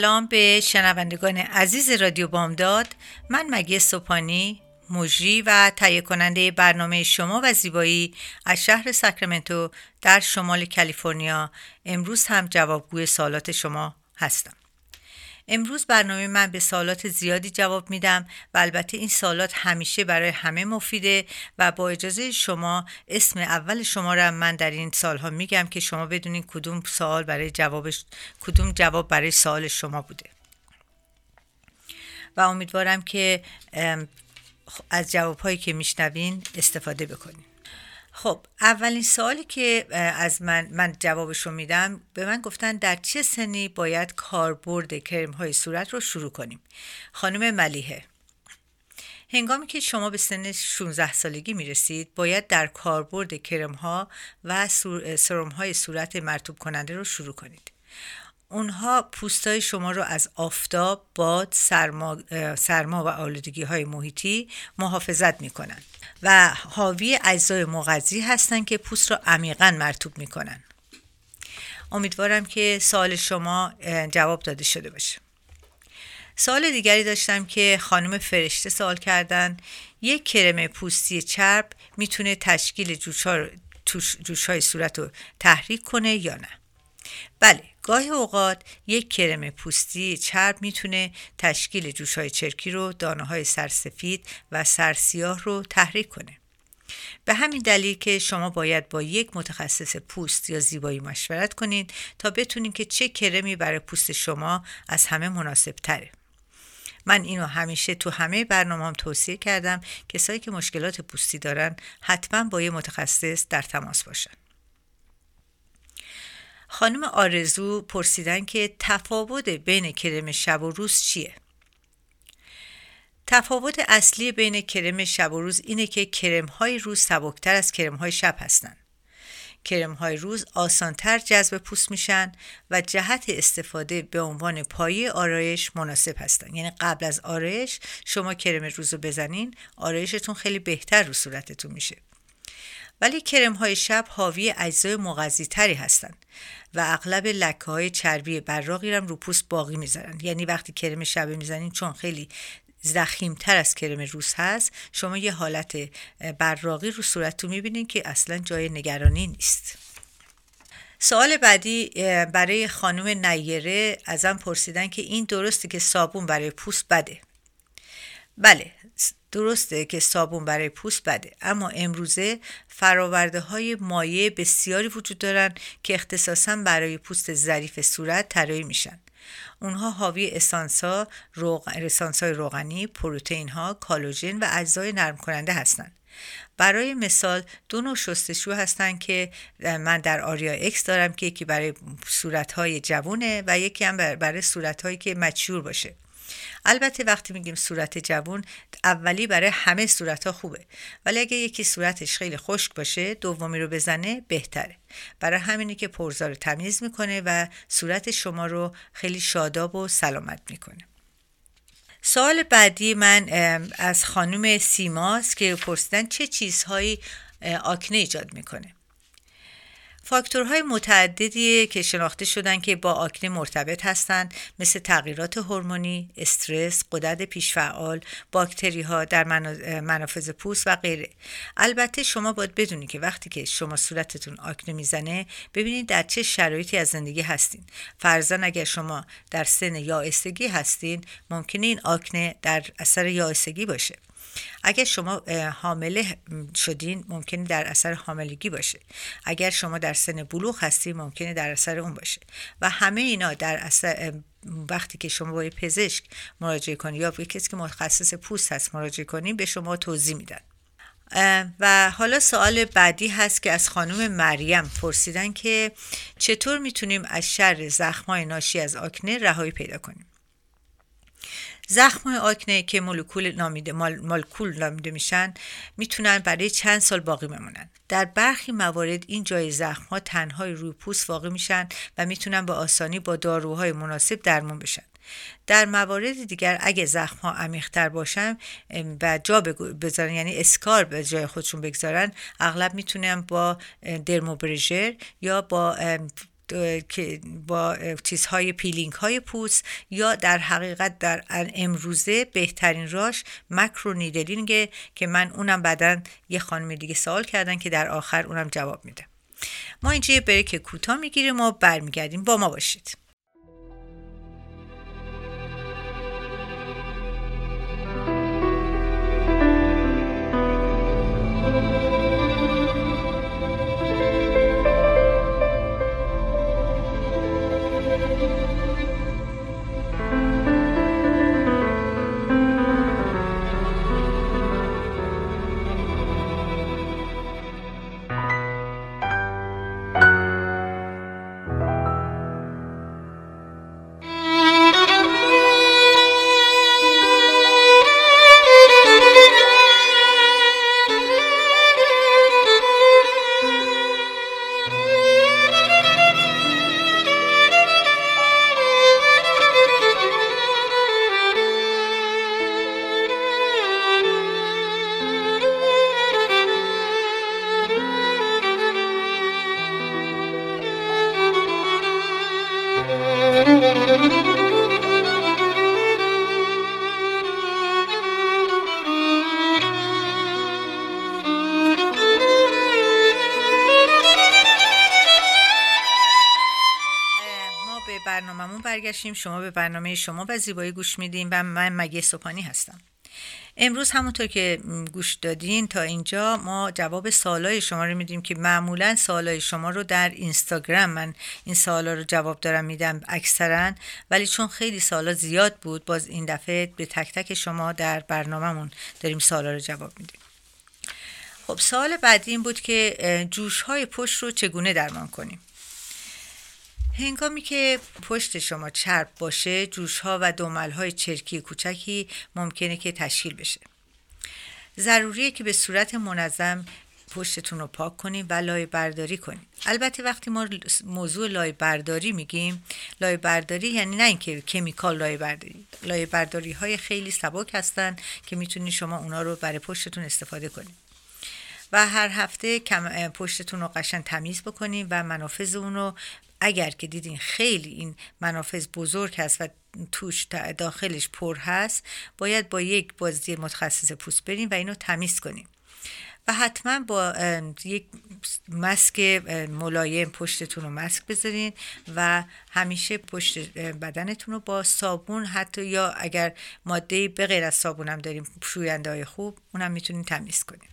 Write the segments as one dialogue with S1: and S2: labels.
S1: سلام به شنوندگان عزیز رادیو بامداد. من مگی سوپانی مجری و تهیه کننده برنامه شما و زیبایی از شهر ساکرامنتو در شمال کالیفرنیا. امروز هم جوابگوی سوالات شما هستم. امروز برنامه من به سوالات زیادی جواب میدم و البته این سوالات همیشه برای همه مفیده و با اجازه شما اسم اول شما را من در این سالها میگم که شما بدونین کدوم سوال برای جوابش کدوم جواب برای سوال شما بوده. و امیدوارم که از جوابهایی که میشنوین استفاده بکنین. خب اولین سوالی که از من من جوابش رو میدم به من گفتن در چه سنی باید کاربرد کرم های صورت رو شروع کنیم؟ خانم ملیحه هنگامی که شما به سن 16 سالگی می‌رسید باید در کاربرد کرم ها و سرم های صورت مرتوب کننده رو شروع کنید. اونها پوستای شما رو از آفتاب، باد، سرما, سرما و آلودگی های محیطی محافظت می‌کنن و حاوی اجزای مغذی هستند که پوست را عمیقا مرتوب می‌کنن. امیدوارم که سال شما جواب داده شده باشه. سال دیگری داشتم که خانم فرشته سوال کردن. یک کرم پوستی چرب می‌تونه تشکیل جوش های صورت رو تحریک کنه یا نه؟ بله گاهی اوقات یک کرم پوستی چرب می‌تونه تشکیل جوشهای چرکی رو دانه های سرسفید و سرسیاه رو تحریک کنه. به همین دلیل که شما باید با یک متخصص پوست یا زیبایی مشورت کنید تا بتونید که چه کرمی برای پوست شما از همه مناسب تره من اینو همیشه تو همه برنامه هم توصیه کردم کسایی که مشکلات پوستی دارن حتما با یه متخصص در تماس باشن. خانم آرزو پرسیدن که تفاوت بین کرم شب و روز چیه؟ تفاوت اصلی بین کرم شب و روز اینه که کرم های روز سبکتر از کرم های شب هستن. کرم های روز آسانتر جذب پوست میشن و جهت استفاده به عنوان پایه آرایش مناسب هستن یعنی قبل از آرایش شما کرم روز رو بزنین آرایشتون خیلی بهتر رو صورتتون میشه ولی کرم های شب حاوی اجزای مغذی تری هستند و اغلب لکه های چربی براقی هم رو پوست باقی می‌ذارن. یعنی وقتی کرم شب می‌زنین چون خیلی تر از کرم روز هست شما یه حالت براقی رو صورتتون می‌بینین که اصلا جای نگرانی نیست. سوال بعدی برای خانم نیره ازم پرسیدن که این درسته که صابون برای پوست بده. بله درسته که صابون برای پوست بده اما امروزه فراورده های مایع بسیاری وجود دارن که اختصاصا برای پوست ظریف صورت طراحی میشن اونها حاوی اسانسا، روغ... های روغنی، پروتئین ها، کالوژن و اجزای نرم کننده هستند. برای مثال دو نوع شستشو هستن که من در آریا اکس دارم که یکی برای صورت های جوونه و یکی هم برای صورت هایی که مچور باشه البته وقتی میگیم صورت جوون اولی برای همه صورت ها خوبه. ولی اگه یکی صورتش خیلی خشک باشه دومی رو بزنه بهتره. برای همینی که پرزار تمیز می‌کنه و صورت شما رو خیلی شاداب و سلامت می‌کنه. سوال بعدی من از خانم سیماست که پرسیدن چه چیزهایی آکنه ایجاد می‌کنه. فاکتورهای متعددی که شناخته شدن که با آکنه مرتبط هستند مثل تغییرات هورمونی، استرس، قدرت پیشفعال، باکتری ها در منافذ پوست و غیره. البته شما باید بدونید که وقتی که شما صورتتون آکنه می‌زنه ببینید در چه شرایطی از زندگی هستین. فرزن اگر شما در سن یائسگی هستین ممکنه این آکنه در اثر یائسگی باشه. اگر شما حامله شدین ممکنه در اثر حاملگی باشه. اگر شما در سن بلوغ هستی ممکنه در اثر اون باشه. و همه اینا در اثر وقتی که شما با پزشک مراجعه کنید یا به کسی که متخصص پوست هست مراجعه کنید به شما توضیح میدن. و حالا سوال بعدی هست که از خانم مریم پرسیدن که چطور می‌تونیم از شر زخمای ناشی از آکنه رهایی پیدا کنیم؟ زخم آکنه که مولکول نامیده مالکول نامیده میشن می‌تونن برای چند سال باقی بمونن. در برخی موارد این جای زخم ها تنها روی پوست واقع میشن و می‌تونن با آسانی با داروهای مناسب درمان بشن. در موارد دیگر اگه زخم ها عمیقتر باشن و جا بذارن یعنی اسکار به جای خودشون بگذارن اغلب می‌تونن با درموبرژر یا با که با چیزهای پیلینگ های پوست یا در حقیقت در امروزه بهترین راش مکرو نیدلینگه که من اونم بعدا یه خانم دیگه سوال کردن که در آخر اونم جواب میده. ما اینجا یه بریک کوتاه می‌گیریم و برمیگردیم. با ما باشید. شما به برنامه شما و زیبایی گوش میدیم و من مگه سپانی هستم. امروز همونطور که گوش دادین تا اینجا ما جواب سوالای شما رو میدیم که معمولا سوالای شما رو در اینستاگرام من این سوالا رو جواب دارم میدم اکثرا ولی چون خیلی سوالا زیاد بود باز این دفعه به تک تک شما در برنامهمون داریم سوالا رو جواب میدیم. خب سوال بعدی این بود که جوش های پشت رو چگونه درمان کنیم؟ هنگامی که پشت شما چرب باشه جوش ها و دومل های چرکی کوچکی ممکنه که تشکیل بشه. ضروریه که به صورت منظم پشتتون رو پاک کنیم و لای برداری کنیم البته وقتی ما موضوع لای برداری میگیم لای برداری یعنی نه اینکه کمیکال لای برداری لای برداری های خیلی سبک هستن که می‌تونید شما اونا رو برای پشتتون استفاده کنید و هر هفته پشتتون رو قشن تمیز بکنیم و منافذ اون رو اگر که دیدین خیلی این منافذ بزرگ هست و توش داخلش پر هست باید با یک بازی متخصص پوست بریم و اینو تمیز کنیم و حتما با یک مسک ملایم پشتتون رو مسک بذارین و همیشه پشت بدنتون رو با صابون حتی یا اگر ماده به غیر از صابون هم داریم شوینده های خوب اونم می‌تونین تمیز کنیم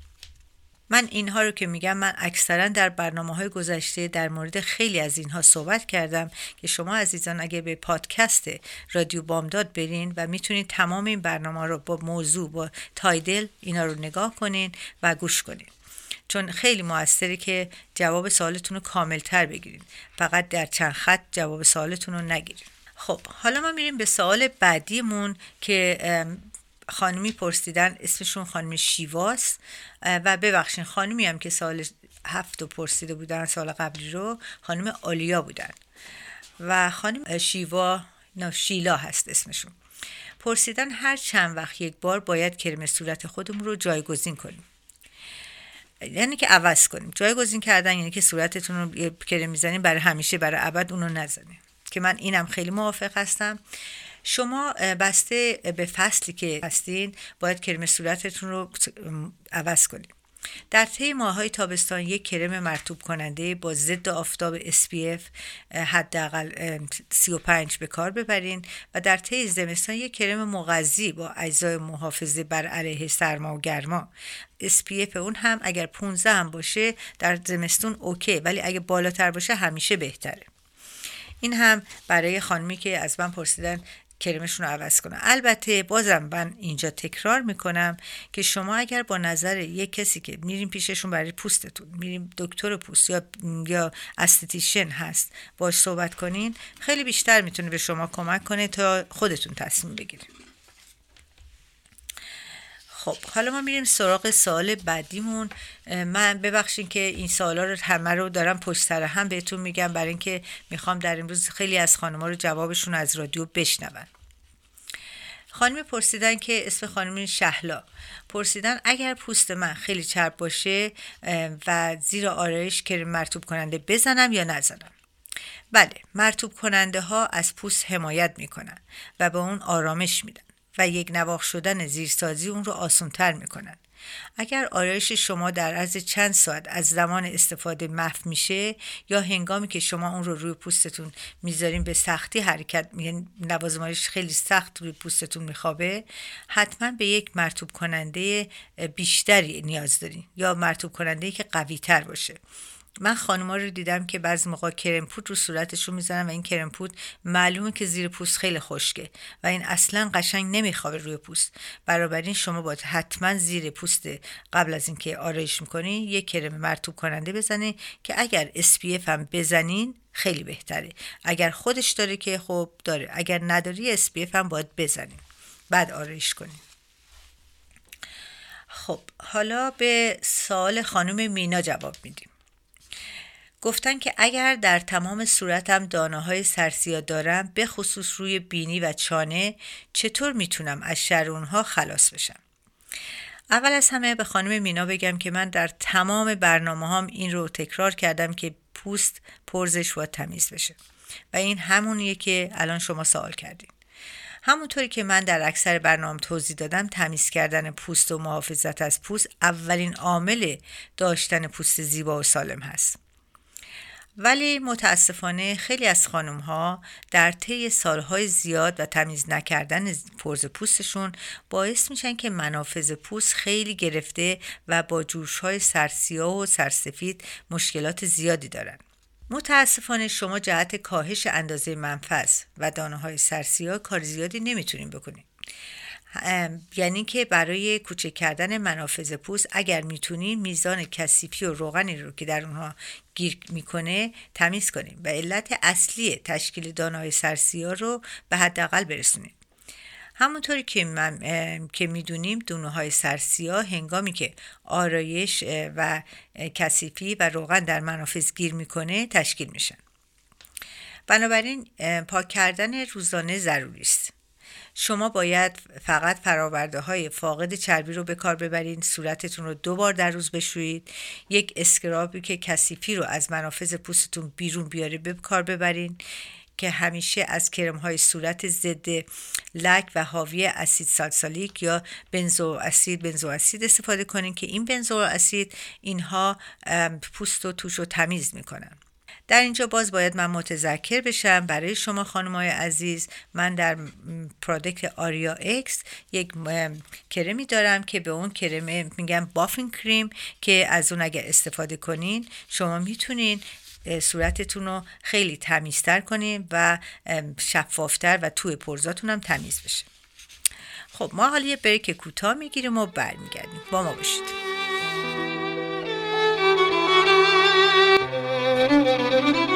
S1: من اینها رو که میگم من اکثرا در برنامه های گذشته در مورد خیلی از اینها صحبت کردم که شما عزیزان اگه به پادکست رادیو بامداد برین و می‌تونید تمام این برنامه رو با موضوع با تایدل اینا رو نگاه کنین و گوش کنین. چون خیلی موثره که جواب سوالتون رو کاملتر بگیرین. فقط در چند خط جواب سوالتون رو نگیرین. خب حالا ما میریم به سوال بعدیمون که خانمی پرسیدن اسمشون خانم شیواس و ببخشین خانمی هم که سال هفت پرسیده بودن سال قبلی رو خانم آلیا بودن. و خانم شیوا نه شیلا هست اسمشون. پرسیدن هر چند وقت یک بار باید کرم صورت خودمون رو جایگزین کنیم. یعنی که عوض کنیم. جایگزین کردن یعنی که صورتتون رو کرم می‌زنیم برای همیشه برای ابد اونو نزنیم. که من اینم خیلی موافق هستم. شما بسته به فصلی که هستین باید کرم صورتتون رو عوض کنید. در طی ماهای تابستان یک کرم مرتوب کننده با ضد آفتاب SPF حداقل 35 به کار ببرین و در طی زمستان یک کرم مغذی با اجزای محافظه بر علیه سرما و گرما. SPF اون هم اگر 15 هم باشه در زمستون اوکی ولی اگه بالاتر باشه همیشه بهتره. این هم برای خانمی که از من پرسیدن کرمشون رو عوض کنن البته بازم من اینجا تکرار می‌کنم که شما اگر با نظر یک کسی که میریم پیششون برای پوستتون میریم دکتر پوست یا یا استتیشن هست باش صحبت کنین خیلی بیشتر می‌تونه به شما کمک کنه تا خودتون تصمیم بگیرید خب حالا ما میریم سراغ سوال بعدیمون. من ببخشین که این سوالا رو همه رو دارم پشت سر هم بهتون میگم برای اینکه می‌خوام در امروز خیلی از خانم‌ها رو جوابشون از رادیو بشنون. خانمی پرسیدن که اسم خانم شهلا. پرسیدن اگر پوست من خیلی چرب باشه و زیر آرایش کرم مرتوب کننده بزنم یا نزنم؟ بله مرتوب کننده ها از پوست حمایت می‌کنن و به اون آرامش میدن. و یک نواخ شدن زیرسازی اون رو آسانتر می‌کنن. اگر آرایش شما در عرض چند ساعت از زمان استفاده محو میشه یا هنگامی که شما اون رو روی پوستتون می‌ذارین به سختی حرکت یعنی لوازمایش خیلی سخت روی پوستتون میخوابه حتما به یک مرتوب کننده بیشتری نیاز دارین یا مرتوب کننده که قوی تر باشه. من خانوما رو دیدم که بعضی موقع کرم پود رو صورتشون می‌زنن و این کرم پود معلومه که زیر پوست خیلی خشکه و این اصلا قشنگ نمیخوابه روی پوست. این شما باید حتما زیر پوست قبل از اینکه آرایش می‌کنی یه کرم مرتوب کننده بزنی که اگر SPF هم بزنین خیلی بهتره. اگر خودش داره که خب داره اگر نداری SPF هم باید بزنیم بعد آرایش کنیم خب حالا به سوال خانم مینا جواب میدیم. گفتن که اگر در تمام صورتم دانه های سرسیا دارم به خصوص روی بینی و چانه چطور می‌تونم از شر اونها خلاص بشم؟ اول از همه به خانم مینا بگم که من در تمام برنامه هم این رو تکرار کردم که پوست پرزش و تمیز بشه. و این همونیه که الان شما سوال کردین. همونطوری که من در اکثر برنامه توضیح دادم تمیز کردن پوست و محافظت از پوست اولین عامل داشتن پوست زیبا و سالم هست. ولی متاسفانه خیلی از خانم ها در طی سالهای زیاد و تمیز نکردن پرز پوستشون باعث میشن که منافذ پوست خیلی گرفته و با جوش های سرسیا و سرسفید مشکلات زیادی دارن. متاسفانه شما جهت کاهش اندازه منفذ و دانه های سرسیا کار زیادی نمی‌تونین بکنید. یعنی که برای کوچک کردن منافذ پوست اگر می‌تونیم میزان کثیفی و روغنی رو که در اونها گیر می‌کنه تمیز کنیم و علت اصلی تشکیل دانای سرسیا رو به حداقل برسونیم همونطوری که من که می‌دونیم دونه های سرسیا هنگامی که آرایش و کثیفی و روغن در منافذ گیر می‌کنه تشکیل میشن. بنابراین پاک کردن روزانه ضروری است. شما باید فقط فراورده های فاقد چربی رو به کار ببرید صورتتون رو دو بار در روز بشویید یک اسکرابی که کثیفی رو از منافذ پوستتون بیرون بیاره به کار ببرین که همیشه از کرم های صورت ضد لک و حاوی اسید سالسالیک یا بنزو اسید بنزو اسید استفاده کنین که این بنزو اسید اینها پوست و توش رو تمیز می‌کنن. در اینجا باز باید من متذکر بشم. برای شما خانمای عزیز من در پرادکت آریا اکس یک کرمی دارم که به اون کرم میگم بافین کریم که از اون اگر استفاده کنین شما می‌تونین صورتتون رو خیلی تمیزتر کنین و شفافتر و توی پرزاتون هم تمیز بشه. خب ما حالا یه بریک کوتاه می‌گیریم و برمیگردیم. با ما باشید. Música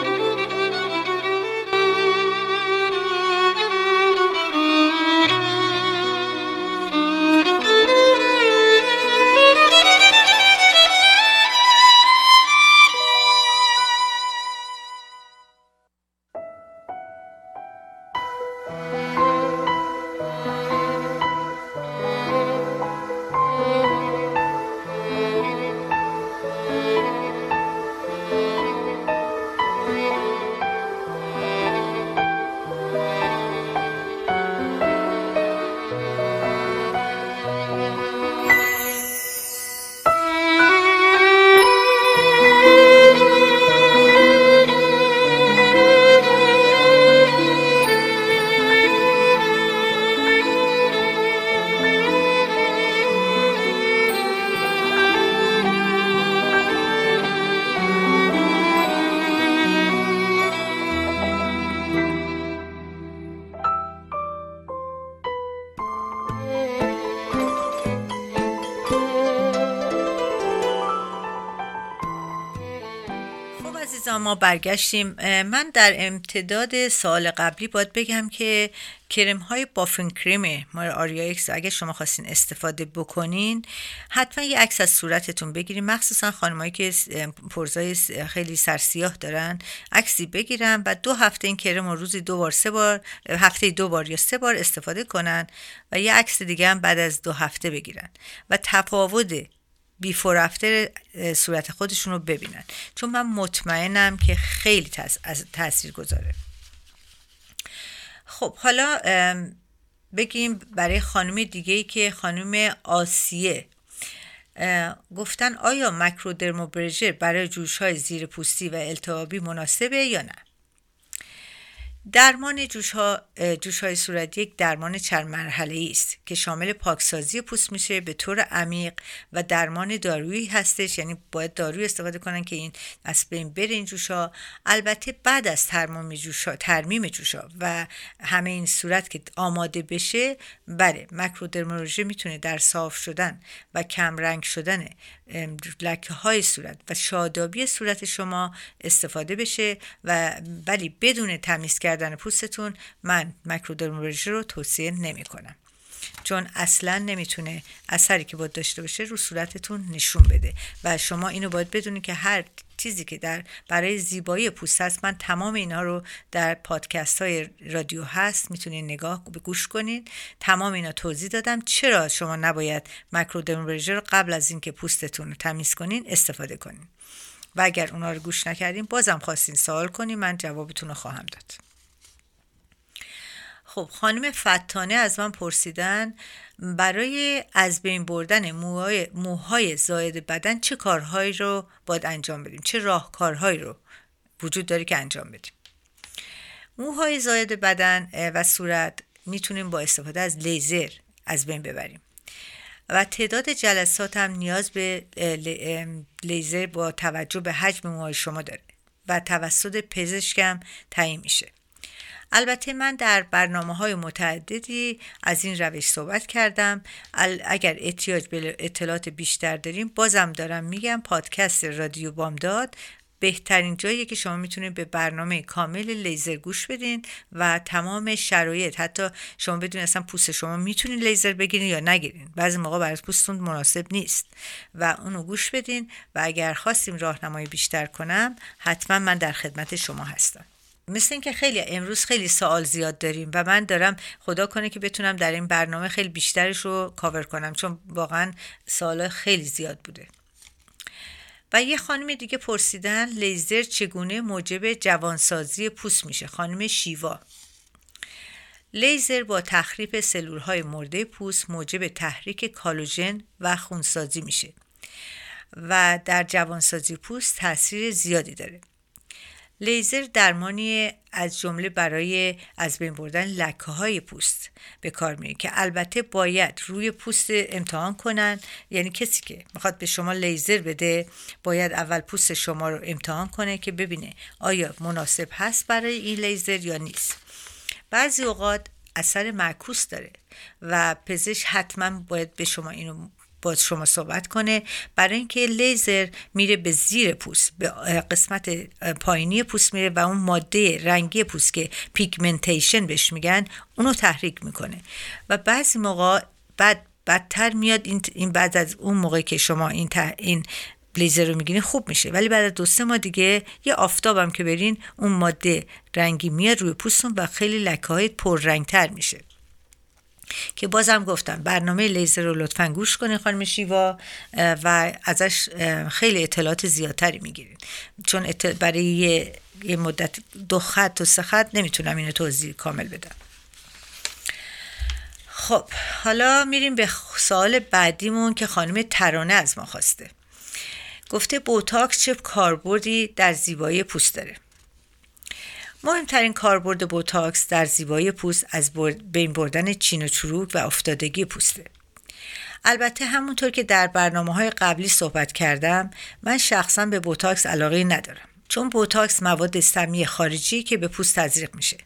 S1: عزیزان ما برگشتیم من در امتداد سال قبلی باید بگم که کرم های بافن کریم ما آریا اکس اگه شما خواستین استفاده بکنین حتما یه عکس از صورتتون بگیریم مخصوصا خانمایی که پرزای خیلی سرسیاه دارن عکسی بگیرن و دو هفته این کرم رو روزی دو بار سه بار هفته دو بار یا سه بار استفاده کنن و یه عکس دیگه هم بعد از دو هفته بگیرن. و تفاوت بیفور افتر صورت خودشون رو ببینن. چون من مطمئنم که خیلی تاثیر گذاره. خب حالا بگیم برای خانم دیگه ای که خانم آسیه. گفتن آیا مکرودرموبرژر برای جوش های زیر پوستی و التهابی مناسبه یا نه؟ درمان جوش, ها، جوش های صورتی یک درمان چند مرحله است که شامل پاکسازی پوست میشه به طور عمیق و درمان دارویی هستش. یعنی باید داروی استفاده کنن که این از بین بره این جوش ها البته بعد از ترمیم جوش ها ترمیم جوش ها و همه این صورت که آماده بشه بله مکرودرمولوژی می‌تونه در صاف شدن و کم رنگ شدن لکه های صورت و شادابی صورت شما استفاده بشه و ولی بدون تمیز کردن پوستتون من مکرودرمولوژی رو توصیه نمی کنم چون اصلا نمی‌تونه اثری که باید داشته باشه رو صورتتون نشون بده. و شما اینو باید بدونید که هر چیزی که در برای زیبایی پوست هست من تمام اینا رو در پادکست های رادیو هست می‌تونید نگاه گوش کنید. تمام اینا توضیح دادم. چرا شما نباید مکرودرمبرژر رو قبل از اینکه پوستتون رو تمیز کنین استفاده کنین؟ و اگر اونا رو گوش نکردین بازم خواستین سوال کنین من جوابتون رو خواهم داد. خب خانم فتانه از من پرسیدن برای از بین بردن موهای, موهای زاید بدن چه کارهایی رو باید انجام بدیم؟ چه راهکارهایی رو وجود داره که انجام بدیم؟ موهای زاید بدن و صورت می‌تونیم با استفاده از لیزر از بین ببریم. و تعداد جلسات هم نیاز به لیزر با توجه به حجم موهای شما داره و توسط پزشکم تعیین میشه. البته من در برنامه های متعددی از این روش صحبت کردم. اگر احتیاج به اطلاعات بیشتر داریم بازم دارم میگم پادکست رادیو بامداد بهترین جایی که شما می‌تونید به برنامه کامل لیزر گوش بدین و تمام شرایط حتی شما بدون اصلا پوست شما می‌تونین لیزر بگیرین یا نگیرین. بعضی موقع برای پوستتون مناسب نیست و اونو گوش بدین و اگر خواستیم راهنمایی بیشتر کنم حتما من در خدمت شما هستم. مثل اینکه خیلی امروز خیلی سوال زیاد داریم و من دارم خدا کنه که بتونم در این برنامه خیلی بیشترش رو کاور کنم چون واقعا سوال خیلی زیاد بوده. و یه خانم دیگه پرسیدن لیزر چگونه موجب جوانسازی پوست میشه؟ خانم شیوا. لیزر با تخریب سلول های مرده پوست موجب تحریک کالوژن و خونسازی میشه و در جوانسازی پوست تاثیر زیادی داره. لیزر درمانی از جمله برای از بین بردن لکه های پوست به کار میره که البته باید روی پوست امتحان کنن. یعنی کسی که می‌خواد به شما لیزر بده باید اول پوست شما رو امتحان کنه که ببینه آیا مناسب هست برای این لیزر یا نیست. بعضی اوقات اثر معکوس داره و پزشک حتما باید به شما اینو با شما صحبت کنه. برای اینکه لیزر میره به زیر پوست به قسمت پایینی پوست میره و اون ماده رنگی پوست که pigmentation بهش میگن اونو تحریک می‌کنه. و بعضی موقع بعد بدتر میاد این, بعد از اون موقع که شما این, این لیزر رو می‌گیرین خوب میشه. ولی بعد از دو سه ماه دیگه یه آفتابم که برین اون ماده رنگی میاد روی پوستون و خیلی لکه های پررنگتر میشه. که بازم گفتم برنامه لیزر رو لطفا گوش کنید خانم شیوا و ازش خیلی اطلاعات زیادتری می‌گیرید چون برای یه, یه مدت دو خط و سه خط نمی‌تونم اینو توضیح کامل بدم. خب حالا میریم به سوال بعدیمون که خانم ترانه از ما خواسته. گفته بوتاکس چه کاربردی در زیبایی پوست داره؟ مهمترین کاربرد بوتاکس در زیبایی پوست از بین بردن چین و چروک و افتادگی پوسته. البته همونطور که در برنامه های قبلی صحبت کردم من شخصا به بوتاکس علاقه ندارم چون بوتاکس مواد سمی خارجی که به پوست تزریق میشه.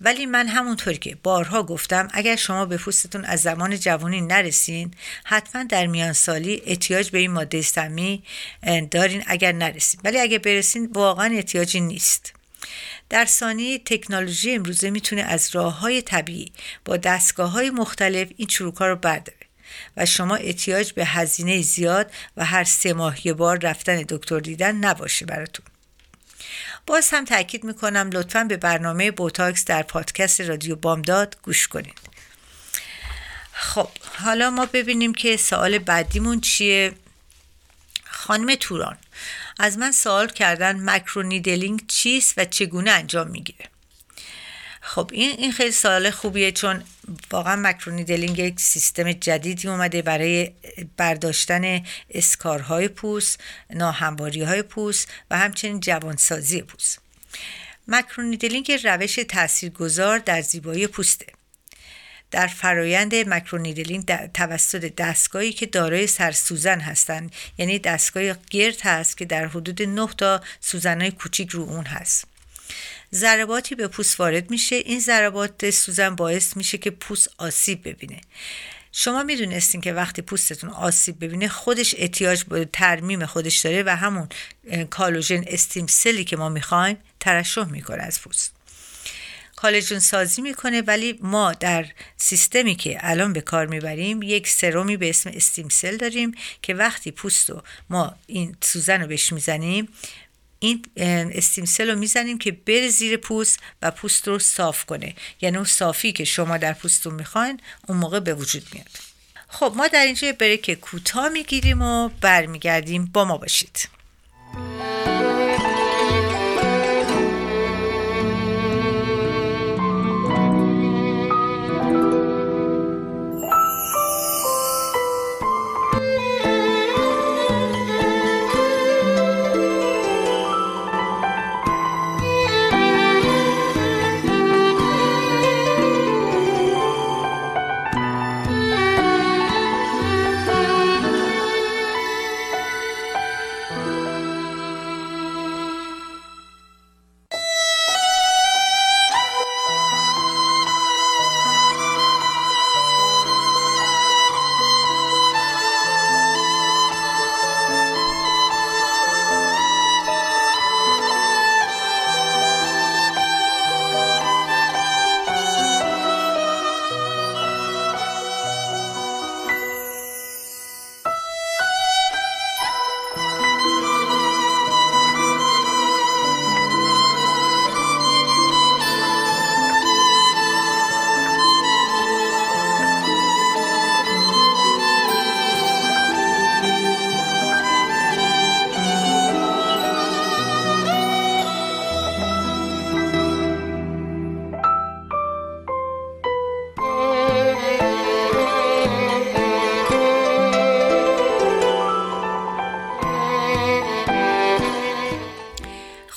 S1: ولی من همونطور که بارها گفتم اگر شما به پوستتون از زمان جوانی نرسین حتما در میان سالی احتیاج به این ماده سمی دارین اگر نرسین. ولی اگر برسین واقعا احتیاجی نیست. در ثانیه تکنولوژی امروزه می‌تونه از راه های طبیعی با دستگاه های مختلف این چروک ها رو برداره و شما احتیاج به هزینه زیاد و هر سه ماه یه بار رفتن دکتر دیدن نباشه براتون. باز هم تاکید می‌کنم لطفا به برنامه بوتاکس در پادکست رادیو بامداد گوش کنید. خب حالا ما ببینیم که سوال بعدیمون چیه. خانم توران. از من سوال کردن مکرونیدلینگ چیست و چگونه انجام می‌گیره؟ خب این این خیلی سوال خوبیه چون واقعا مکرونیدلینگ یک سیستم جدیدی اومده برای برداشتن اسکارهای پوست ناهمواری های پوست و همچنین جوانسازی پوست. مکرونیدلینگ روش تاثیرگذار در زیبایی پوسته. در فرایند مکرونیدلینگ توسط دستگاهی که دارای سرسوزن هستند. یعنی دستگاه گرد هست که در حدود 9 تا سوزنهای کوچیک رو اون هست. ضرباتی به پوست وارد میشه. این ضربات سوزن باعث میشه که پوست آسیب ببینه. شما می‌دونستین که وقتی پوستتون آسیب ببینه خودش احتیاج به ترمیم خودش داره و همون کالوژن استیم سلی که ما می‌خوایم ترشح می‌کنه از پوست. کالژن سازی می‌کنه ولی ما در سیستمی که الان به کار می‌بریم یک سرومی به اسم استیم سل داریم که وقتی پوست رو ما این سوزن رو بهش می‌زنیم این استیمسل رو می‌زنیم که بره زیر پوست و پوست رو صاف کنه. یعنی اون صافی که شما در پوستتون می‌خواین اون موقع به وجود میاد. خب ما در اینجا بریک کوتاه می‌گیریم و برمیگردیم. با ما باشید.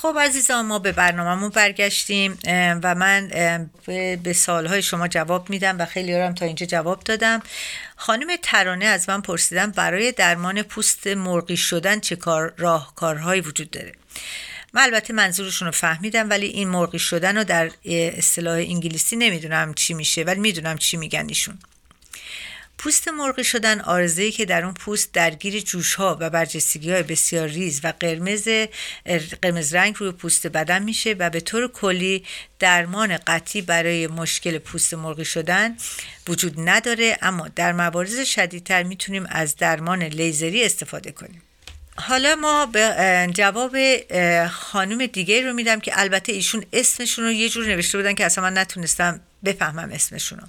S1: خب عزیزان ما به برنامهمون برگشتیم و من به سالهای شما جواب میدم و خیلی هم تا اینجا جواب دادم. خانم ترانه از من پرسیدم برای درمان پوست مرغی شدن چه کار راهکارهایی وجود داره؟ من البته منظورشون رو فهمیدم ولی این مرغی شدن رو در اصطلاح انگلیسی نمی‌دونم چی میشه ولی می‌دونم چی میگن ایشون. پوست مرغی شدن آرزه‌ای که در اون پوست درگیر جوش ها و برجستگی های بسیار ریز و قرمز قرمز رنگ روی پوست بدن میشه و به طور کلی درمان قطعی برای مشکل پوست مرغی شدن وجود نداره. اما در موارد شدیدتر می‌تونیم از درمان لیزری استفاده کنیم. حالا ما به جواب خانم دیگه رو میدم که البته ایشون اسمشون رو یه جور نوشته بودن که اصلا من نتونستم بفهمم اسمشون رو.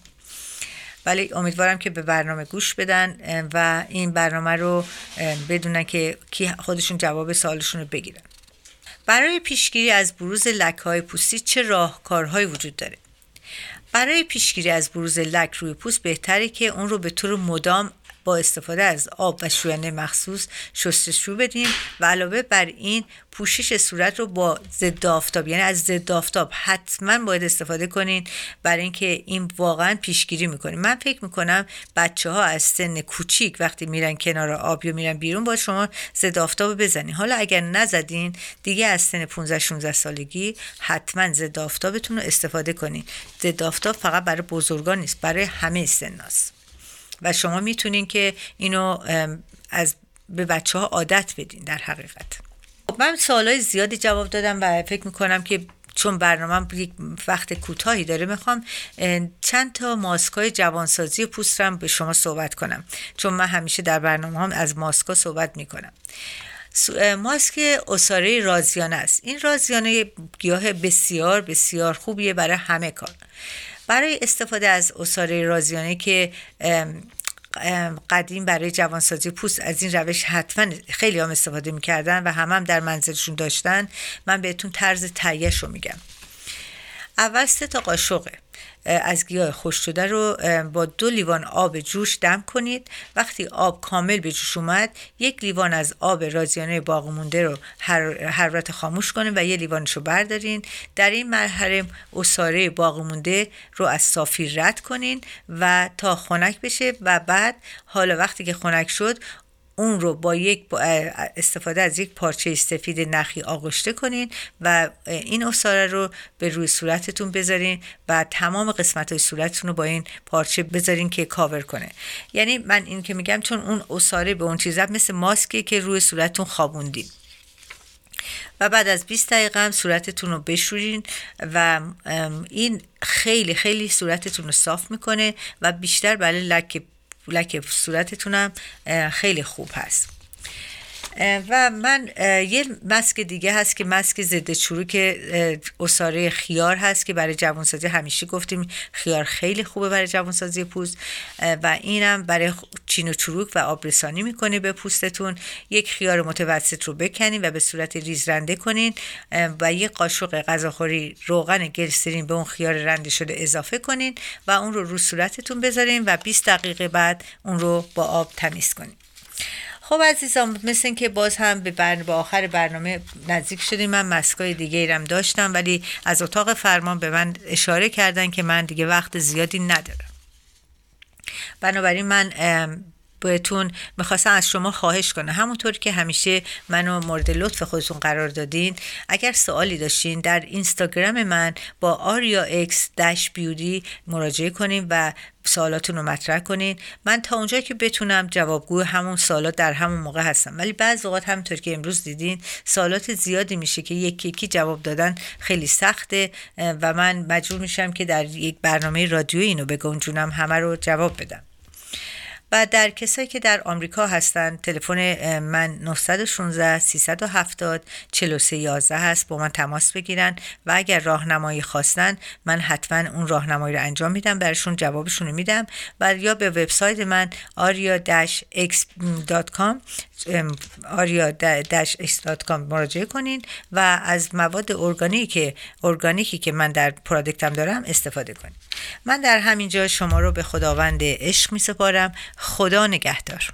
S1: ولی امیدوارم که به برنامه گوش بدن و این برنامه رو بدونن که کی خودشون جواب سوالشون رو بگیرن. برای پیشگیری از بروز های پوستی چه راهکارهایی وجود داره؟ برای پیشگیری از بروز لک روی پوست بهتره که اون رو به طور مدام با استفاده از آب و شوینده مخصوص شستشو بدیم و علاوه بر این پوشش صورت رو با ضد آفتاب یعنی از ضد آفتاب حتما باید استفاده کنین برای اینکه این واقعا پیشگیری می‌کنه. من فکر می‌کنم بچه ها از سن کوچیک وقتی میرن کنار آب یا میرن بیرون با شما ضد آفتاب بزنین. حالا اگر نزدین دیگه از سن 15 16 سالگی حتما ضد آفتابتون رو استفاده کنین. ضد آفتاب فقط برای بزرگان نیست برای همه سناست و شما می‌تونین که اینو از به بچه ها عادت بدین در حقیقت. خب، من سوالای زیادی جواب دادم و فکر می‌کنم که چون برنامه یک وقت کوتاهی داره می‌خوام چند تا ماسکای جوانسازی پوست رو به شما صحبت کنم. چون من همیشه در برنامه هم از ماسکا صحبت می‌کنم. ماسک اساره رازیانه است. این رازیانه گیاه بسیار بسیار خوبیه برای همه کار. برای استفاده از اساره رازیانه که قدیم برای جوانسازی پوست از این روش حتما خیلی هم استفاده می‌کردن و همه هم در منزلشون داشتن. من بهتون طرز تهیهش رو میگم. اول سه تا قاشقه از گیاه خوش شده رو با دو لیوان آب جوش دم کنید. وقتی آب کامل به جوش اومد یک لیوان از آب رازیانه باغ مونده رو حرارت خاموش کنید و یه لیوانش رو بردارین. در این مرحله اصاره باغ مونده رو از صافی رد کنین و تا خنک بشه و بعد حالا وقتی که خنک شد اون رو با یک استفاده از یک پارچه سفید نخی آغشته کنین و این اصاره رو به روی صورتتون بذارین و تمام قسمت های صورتتون رو با این پارچه بذارین که کاور کنه. یعنی من این که میگم چون اون اصاره به اون چیزا مثل ماسکی که روی صورتتون خوابوندین. و بعد از 20 دقیقه هم صورتتون رو بشورین و این خیلی خیلی صورتتون رو صاف می‌کنه و بیشتر برای لک لکه صورتتونم خیلی خوب هست. و من یه مسک دیگه هست که مسک ضد چروک اساره خیار هست که برای جوانسازی همیشه گفتیم خیار خیلی خوبه برای جوانسازی پوست. و اینم برای چین و چروک و آبرسانی می‌کنه به پوستتون. یک خیار متوسط رو بکنین و به صورت ریز رنده کنین و یک قاشق غذاخوری روغن گلسرین به اون خیار رنده شده اضافه کنین و اون رو رو صورتتون بذارین و 20 دقیقه بعد اون رو با آب تمیز کنین. خب عزیزان مثل که باز هم به, به آخر برنامه نزدیک شدیم. من مسکای دیگه ایرم داشتم ولی از اتاق فرمان به من اشاره کردن که من دیگه وقت زیادی ندارم. بنابراین من بهتون می‌خواستم از شما خواهش کنم. همونطور که همیشه منو مورد لطف خودتون قرار دادین اگر سوالی داشتین در اینستاگرام من با آریا اکس دش بیودی مراجعه کنین و سوالاتون رو مطرح کنین. من تا اونجا که بتونم جوابگو همون سوالات در همون موقع هستم. ولی بعض اوقات همونطور که امروز دیدین سوالات زیادی میشه که یکی یکی جواب دادن خیلی سخته و من مجبور میشم که در یک برنامه رادیویی اینو بگنجونم همه رو جواب بدم. و در کسایی که در آمریکا هستن تلفن من 916 370 4311 هست با من تماس بگیرن و اگر راهنمایی خواستن من حتما اون راهنمایی رو انجام میدم برشون جوابشون رو میدم و یا به وبسایت من aria-x.com aria-x.com مراجعه کنین و از مواد ارگانیکی ارگانیکی که من در پرادکتم دارم استفاده کنین. من در همین جا شما رو به خداوند عشق می سپارم خدا نگهدار.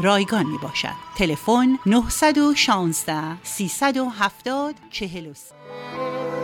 S2: رایگان می باشد تلفن 916 370 43